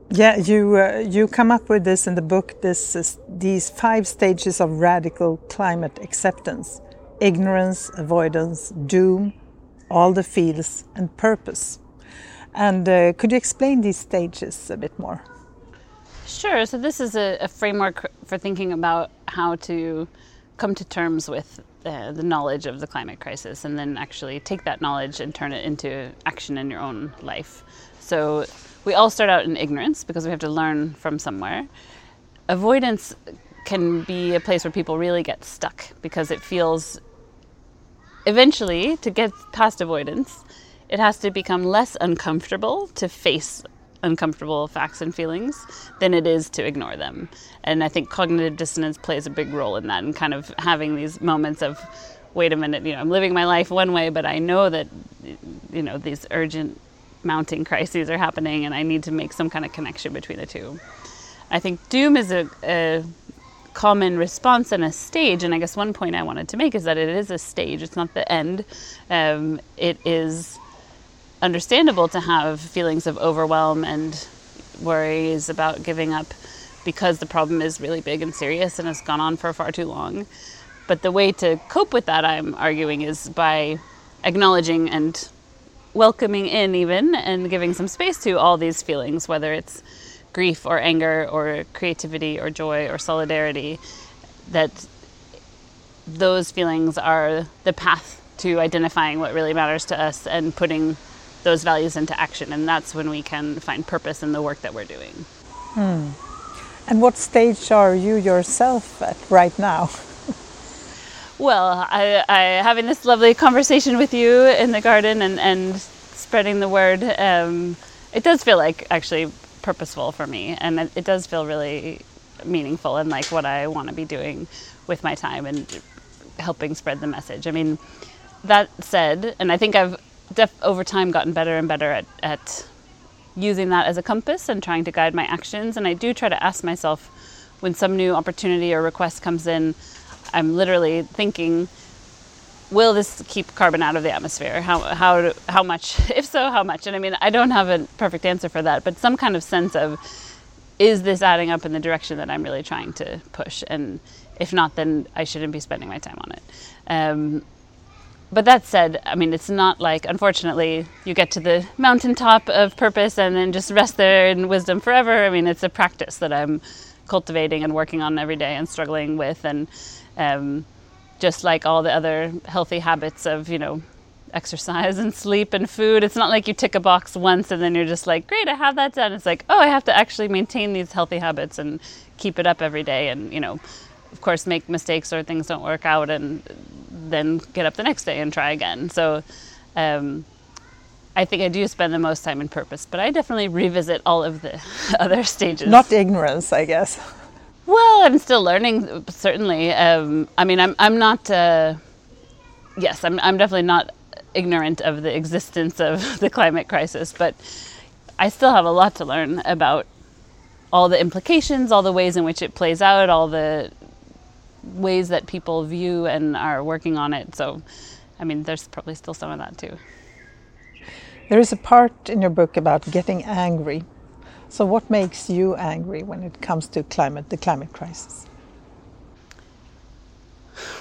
Yeah, you uh, you come up with this in the book. This is these five stages of radical climate acceptance: ignorance, avoidance, doom, all the fields and purpose. And uh, could you explain these stages a bit more? Sure. So, this is a, a framework for thinking about how to come to terms with uh, the knowledge of the climate crisis and then actually take that knowledge and turn it into action in your own life. So, we all start out in ignorance because we have to learn from somewhere. Avoidance can be a place where people really get stuck because it feels eventually, to get past avoidance, it has to become less uncomfortable to face uncomfortable facts and feelings than it is to ignore them. And I think cognitive dissonance plays a big role in that and kind of having these moments of wait a minute, you know, I'm living my life one way, but I know that you know, these urgent mounting crises are happening and I need to make some kind of connection between the two. I think doom is a, a common response and a stage. And I guess one point I wanted to make is that it is a stage, it's not the end. Um, it is understandable to have feelings of overwhelm and worries about giving up because the problem is really big and serious and has gone on for far too long. But the way to cope with that, I'm arguing, is by acknowledging and welcoming in, even, and giving some space to all these feelings, whether it's grief or anger or creativity or joy or solidarity, that those feelings are the path to identifying what really matters to us and putting those values into action. And that's when we can find purpose in the work that we're doing. Hmm. And what stage are you yourself at right now? well, I, I, having this lovely conversation with you in the garden and, and spreading the word, um, it does feel like actually purposeful for me, and it, it does feel really meaningful and like what I want to be doing with my time and helping spread the message. I mean, that said, and I think I've def- over time gotten better and better at, at using that as a compass and trying to guide my actions. And I do try to ask myself when some new opportunity or request comes in, I'm literally thinking, will this keep carbon out of the atmosphere? How, how, how much? If so, how much? And I mean, I don't have a perfect answer for that, but some kind of sense of is this adding up in the direction that I'm really trying to push? And if not, then I shouldn't be spending my time on it. Um, but that said, I mean, it's not like, unfortunately, you get to the mountaintop of purpose and then just rest there in wisdom forever. I mean, it's a practice that I'm cultivating and working on every day and struggling with. And um, just like all the other healthy habits of, you know, exercise and sleep and food. It's not like you tick a box once and then you're just like, great, I have that done. It's like, oh, I have to actually maintain these healthy habits and keep it up every day and, you know, of course, make mistakes or things don't work out and then get up the next day and try again. So, um, I think I do spend the most time in purpose, but I definitely revisit all of the other stages. Not ignorance, I guess. Well, I'm still learning, certainly. Um, I mean, I'm, I'm not, uh, yes, I'm, I'm definitely not ignorant of the existence of the climate crisis, but I still have a lot to learn about all the implications, all the ways in which it plays out, all the ways that people view and are working on it. So, I mean, there's probably still some of that too. There is a part in your book about getting angry. So, what makes you angry when it comes to climate, the climate crisis?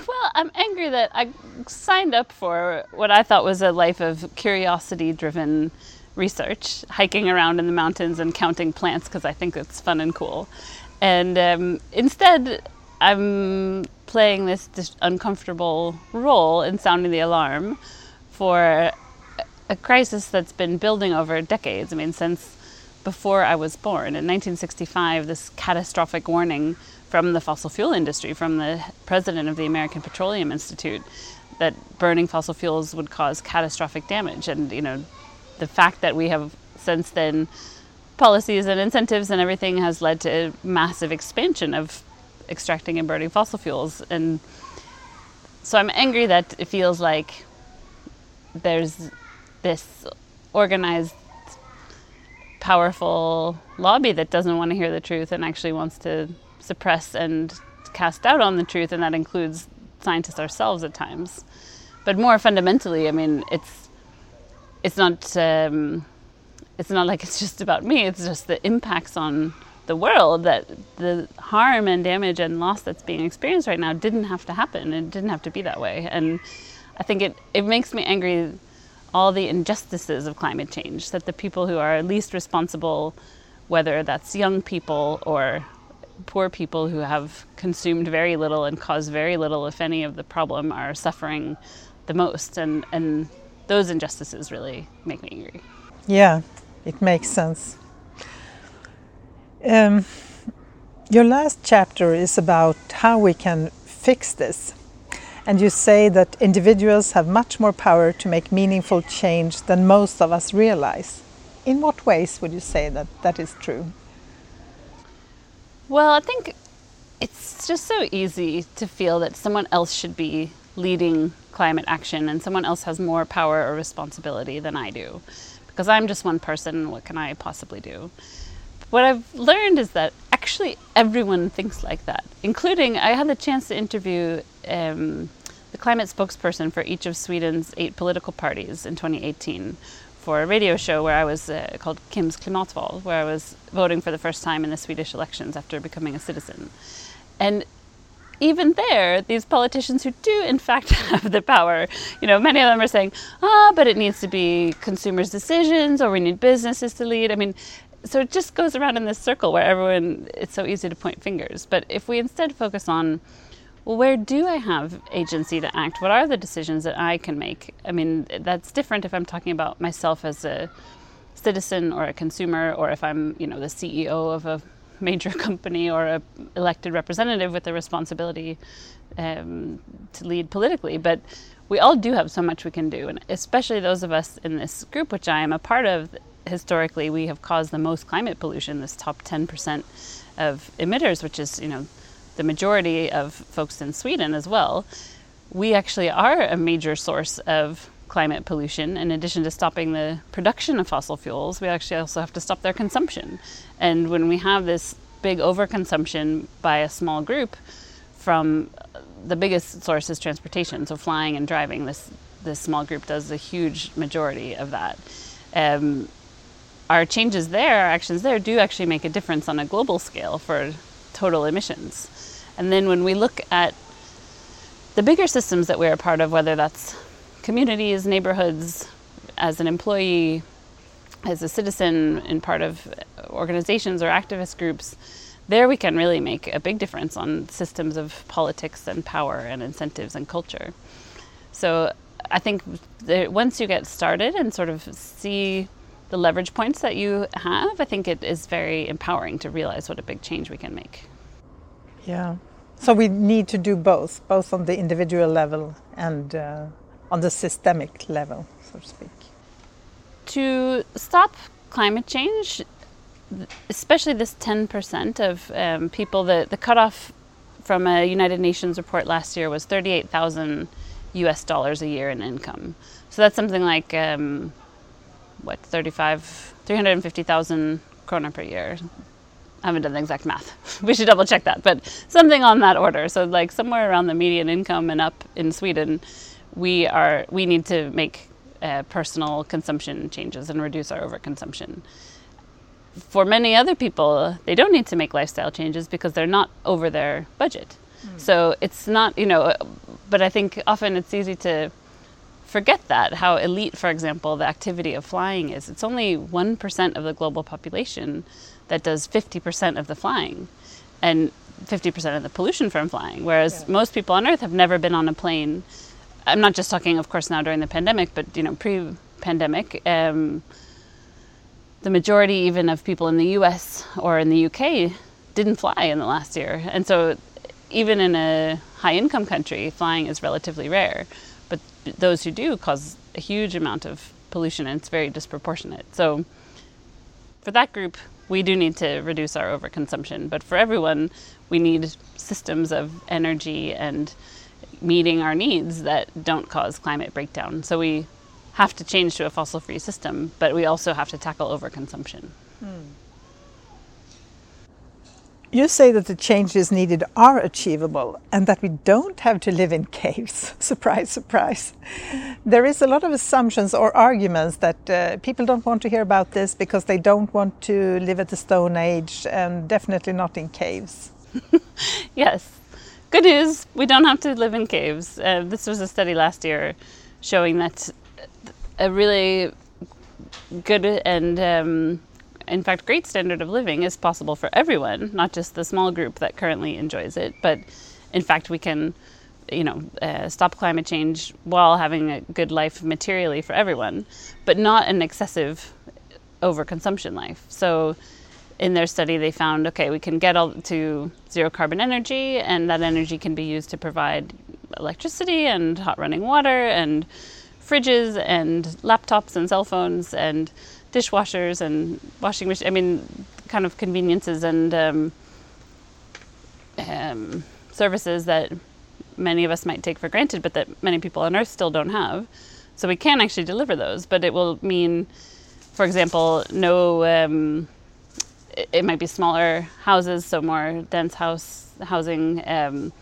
Well, I'm angry that I signed up for what I thought was a life of curiosity driven research, hiking around in the mountains and counting plants because I think it's fun and cool. And um, instead, I'm playing this, this uncomfortable role in sounding the alarm for a crisis that's been building over decades. I mean, since before I was born. In 1965, this catastrophic warning from the fossil fuel industry, from the president of the American Petroleum Institute, that burning fossil fuels would cause catastrophic damage. And, you know, the fact that we have since then policies and incentives and everything has led to massive expansion of extracting and burning fossil fuels. And so I'm angry that it feels like there's this organized, powerful lobby that doesn't want to hear the truth and actually wants to suppress and cast doubt on the truth, and that includes scientists ourselves at times. But more fundamentally, I mean, it's it's not um, it's not like it's just about me. It's just the impacts on the world that the harm and damage and loss that's being experienced right now didn't have to happen. It didn't have to be that way. And I think it, it makes me angry all the injustices of climate change that the people who are least responsible, whether that's young people or poor people who have consumed very little and caused very little, if any, of the problem, are suffering the most. And, and those injustices really make me angry. Yeah, it makes sense. Um, your last chapter is about how we can fix this. And you say that individuals have much more power to make meaningful change than most of us realize. In what ways would you say that that is true? Well, I think it's just so easy to feel that someone else should be leading climate action and someone else has more power or responsibility than I do. Because I'm just one person, what can I possibly do? What I've learned is that actually everyone thinks like that, including I had the chance to interview um, the climate spokesperson for each of Sweden's eight political parties in 2018 for a radio show where I was uh, called Kim's Klimatval, where I was voting for the first time in the Swedish elections after becoming a citizen. And even there, these politicians who do in fact have the power, you know, many of them are saying, ah, but it needs to be consumers' decisions or we need businesses to lead. I mean, so it just goes around in this circle where everyone, it's so easy to point fingers. But if we instead focus on well, where do I have agency to act? What are the decisions that I can make? I mean, that's different if I'm talking about myself as a citizen or a consumer, or if I'm, you know, the CEO of a major company or a elected representative with the responsibility um, to lead politically. But we all do have so much we can do, and especially those of us in this group, which I am a part of. Historically, we have caused the most climate pollution. This top 10% of emitters, which is, you know, the majority of folks in Sweden as well, we actually are a major source of climate pollution. In addition to stopping the production of fossil fuels, we actually also have to stop their consumption. And when we have this big overconsumption by a small group from the biggest source is transportation, so flying and driving, this, this small group does a huge majority of that. Um, our changes there, our actions there, do actually make a difference on a global scale for total emissions. And then when we look at the bigger systems that we're a part of, whether that's communities, neighborhoods, as an employee, as a citizen, in part of organizations or activist groups, there we can really make a big difference on systems of politics and power and incentives and culture. So I think once you get started and sort of see the leverage points that you have, I think it is very empowering to realize what a big change we can make. Yeah. So we need to do both, both on the individual level and uh, on the systemic level, so to speak. To stop climate change, especially this 10% of um, people, the, the cutoff from a United Nations report last year was 38,000 US dollars a year in income. So that's something like, um, what, 35, 350,000 krona per year. I haven't done the exact math. we should double check that, but something on that order. So like somewhere around the median income and up in Sweden, we are we need to make uh, personal consumption changes and reduce our overconsumption. For many other people, they don't need to make lifestyle changes because they're not over their budget. Mm. So it's not, you know, but I think often it's easy to forget that how elite, for example, the activity of flying is. It's only 1% of the global population that does 50% of the flying and 50% of the pollution from flying, whereas yeah. most people on Earth have never been on a plane. I'm not just talking, of course, now during the pandemic, but you know, pre-pandemic. Um, the majority, even of people in the U.S. or in the UK, didn't fly in the last year, and so even in a high-income country, flying is relatively rare. But those who do cause a huge amount of pollution, and it's very disproportionate. So for that group, we do need to reduce our overconsumption. But for everyone, we need systems of energy and meeting our needs that don't cause climate breakdown. So we have to change to a fossil free system, but we also have to tackle overconsumption. Hmm. You say that the changes needed are achievable and that we don't have to live in caves. surprise, surprise. There is a lot of assumptions or arguments that uh, people don't want to hear about this because they don't want to live at the Stone Age and definitely not in caves. yes. Good news, we don't have to live in caves. Uh, this was a study last year showing that a really good and um, in fact, great standard of living is possible for everyone, not just the small group that currently enjoys it. But in fact, we can, you know, uh, stop climate change while having a good life materially for everyone, but not an excessive overconsumption life. So in their study, they found okay, we can get all to zero carbon energy, and that energy can be used to provide electricity and hot running water and fridges and laptops and cell phones and dishwashers and washing machines. I mean, kind of conveniences and um, um, services that many of us might take for granted, but that many people on Earth still don't have. So we can actually deliver those, but it will mean, for example, no. Um, it, it, might be smaller houses, so more dense house housing. Um,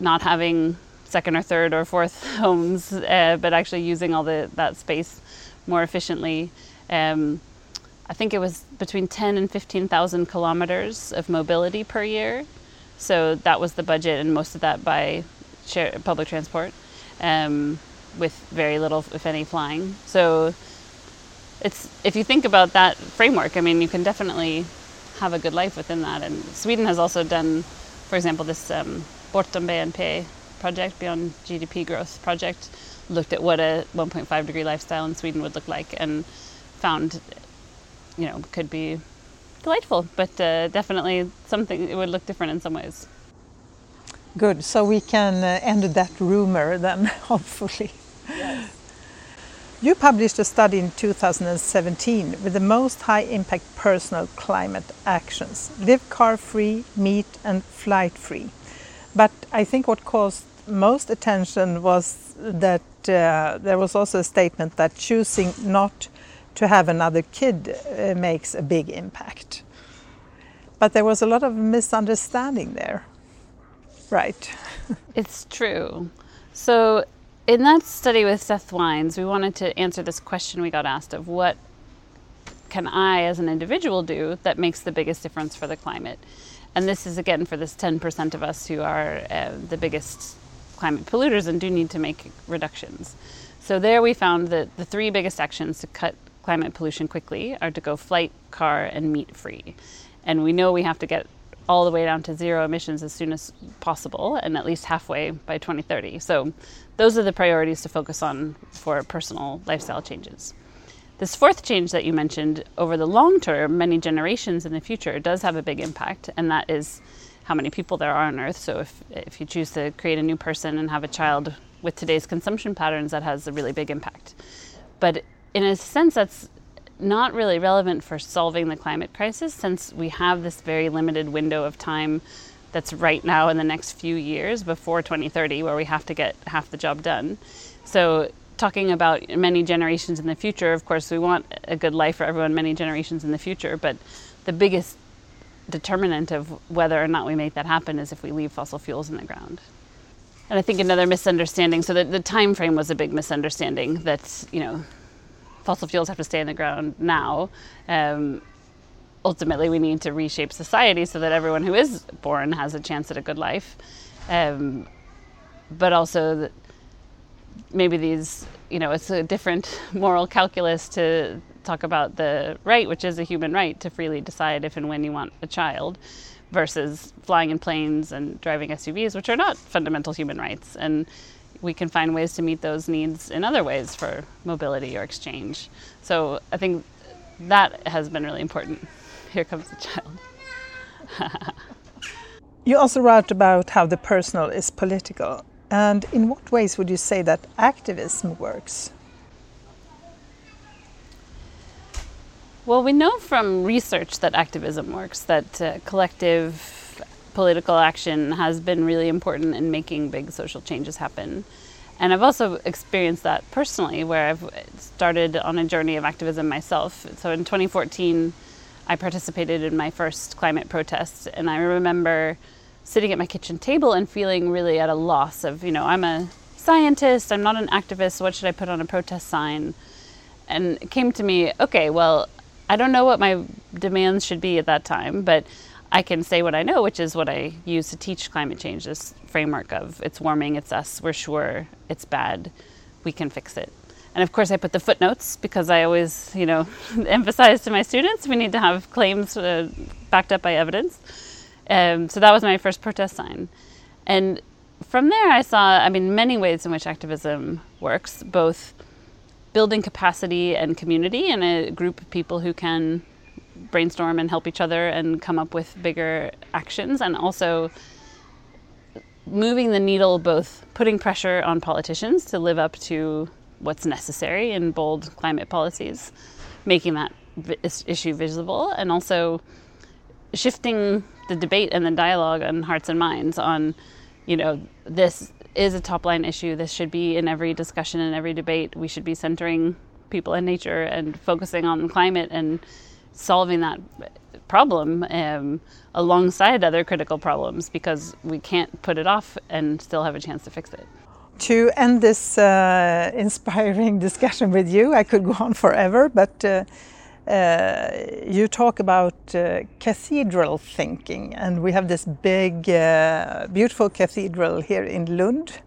not having second or third or fourth homes, uh, but actually using all the that space more efficiently. Um, I think it was between 10 and 15,000 kilometers of mobility per year. So that was the budget, and most of that by share, public transport, um, with very little, if any, flying. So it's if you think about that framework, I mean, you can definitely have a good life within that. And Sweden has also done, for example, this um, Bortom BNP project, Beyond GDP Growth project, looked at what a 1.5 degree lifestyle in Sweden would look like, and found, you know, could be delightful, but uh, definitely something it would look different in some ways. Good. So we can uh, end that rumor then, hopefully. Yes. You published a study in 2017 with the most high impact personal climate actions live car free, meat, and flight free. But I think what caused most attention was that uh, there was also a statement that choosing not to have another kid uh, makes a big impact. But there was a lot of misunderstanding there. Right. it's true. So, in that study with Seth Wynes, we wanted to answer this question we got asked of what can I, as an individual, do that makes the biggest difference for the climate? And this is again for this 10% of us who are uh, the biggest climate polluters and do need to make reductions. So, there we found that the three biggest actions to cut climate pollution quickly are to go flight, car, and meat free. And we know we have to get all the way down to zero emissions as soon as possible and at least halfway by 2030. So those are the priorities to focus on for personal lifestyle changes. This fourth change that you mentioned over the long term, many generations in the future, does have a big impact, and that is how many people there are on Earth. So if, if you choose to create a new person and have a child with today's consumption patterns, that has a really big impact. But in a sense, that's not really relevant for solving the climate crisis since we have this very limited window of time that's right now in the next few years before 2030 where we have to get half the job done. So talking about many generations in the future, of course we want a good life for everyone many generations in the future, but the biggest determinant of whether or not we make that happen is if we leave fossil fuels in the ground. And I think another misunderstanding, so the, the time frame was a big misunderstanding that, you know, fossil fuels have to stay in the ground now. Um, ultimately, we need to reshape society so that everyone who is born has a chance at a good life. Um, but also, maybe these, you know, it's a different moral calculus to talk about the right, which is a human right, to freely decide if and when you want a child, versus flying in planes and driving SUVs, which are not fundamental human rights. And we can find ways to meet those needs in other ways for mobility or exchange. So I think that has been really important. Here comes the child. you also wrote about how the personal is political. And in what ways would you say that activism works? Well, we know from research that activism works, that uh, collective political action has been really important in making big social changes happen. And I've also experienced that personally, where I've started on a journey of activism myself. So in 2014, I participated in my first climate protest, and I remember sitting at my kitchen table and feeling really at a loss of, you know, I'm a scientist, I'm not an activist, what should I put on a protest sign? And it came to me, okay, well, I don't know what my demands should be at that time, but I can say what I know, which is what I use to teach climate change this framework of it's warming, it's us, we're sure, it's bad, we can fix it. And of course, I put the footnotes because I always, you know, emphasize to my students we need to have claims uh, backed up by evidence. Um, so that was my first protest sign. And from there, I saw, I mean, many ways in which activism works, both building capacity and community in a group of people who can brainstorm and help each other and come up with bigger actions. And also moving the needle both putting pressure on politicians to live up to what's necessary in bold climate policies making that issue visible and also shifting the debate and the dialogue on hearts and minds on you know this is a top line issue this should be in every discussion and every debate we should be centering people and nature and focusing on climate and solving that problem um, alongside other critical problems because we can't put it off and still have a chance to fix it. To end this uh, inspiring discussion with you, I could go on forever, but uh, uh, you talk about uh, cathedral thinking, and we have this big, uh, beautiful cathedral here in Lund.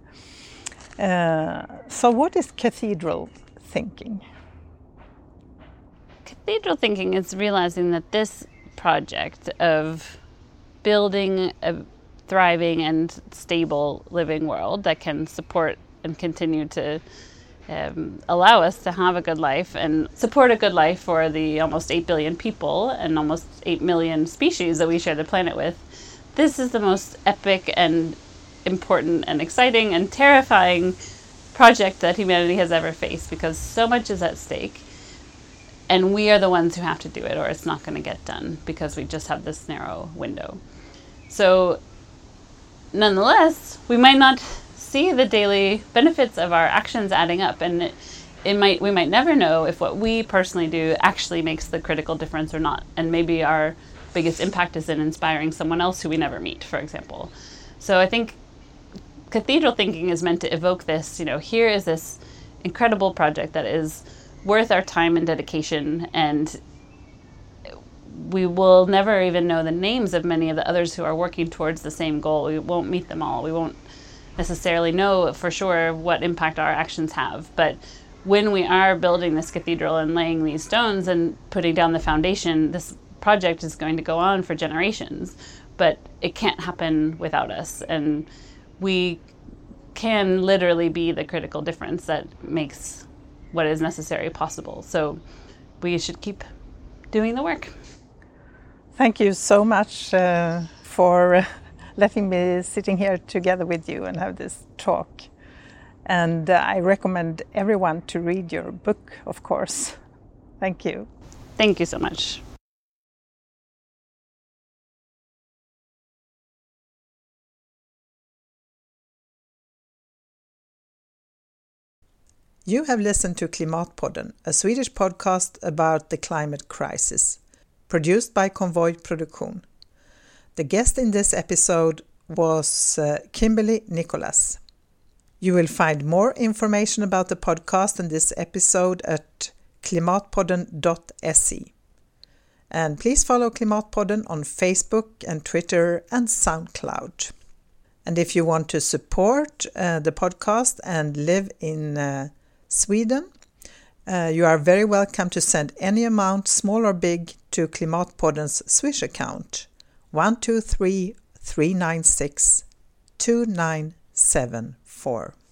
Uh, so, what is cathedral thinking? Cathedral thinking is realizing that this project of building a thriving and stable living world that can support and continue to um, allow us to have a good life and support a good life for the almost 8 billion people and almost 8 million species that we share the planet with. This is the most epic and important and exciting and terrifying project that humanity has ever faced because so much is at stake and we are the ones who have to do it or it's not going to get done because we just have this narrow window. So nonetheless we might not see the daily benefits of our actions adding up and it, it might we might never know if what we personally do actually makes the critical difference or not and maybe our biggest impact is in inspiring someone else who we never meet for example. So i think cathedral thinking is meant to evoke this you know here is this incredible project that is worth our time and dedication and we will never even know the names of many of the others who are working towards the same goal. We won't meet them all. We won't necessarily know for sure what impact our actions have. But when we are building this cathedral and laying these stones and putting down the foundation, this project is going to go on for generations, but it can't happen without us. And we can literally be the critical difference that makes what is necessary possible. So we should keep doing the work. Thank you so much uh, for letting me sitting here together with you and have this talk. And uh, I recommend everyone to read your book, of course. Thank you. Thank you so much. You have listened to Klimatpodden, a Swedish podcast about the climate crisis, produced by Convoy Produktion. The guest in this episode was uh, Kimberly Nicholas. You will find more information about the podcast and this episode at klimatpodden.se. And please follow Klimatpodden on Facebook and Twitter and SoundCloud. And if you want to support uh, the podcast and live in uh, Sweden, uh, you are very welcome to send any amount, small or big, to Klimatpodden's Swish account 123 396 2974.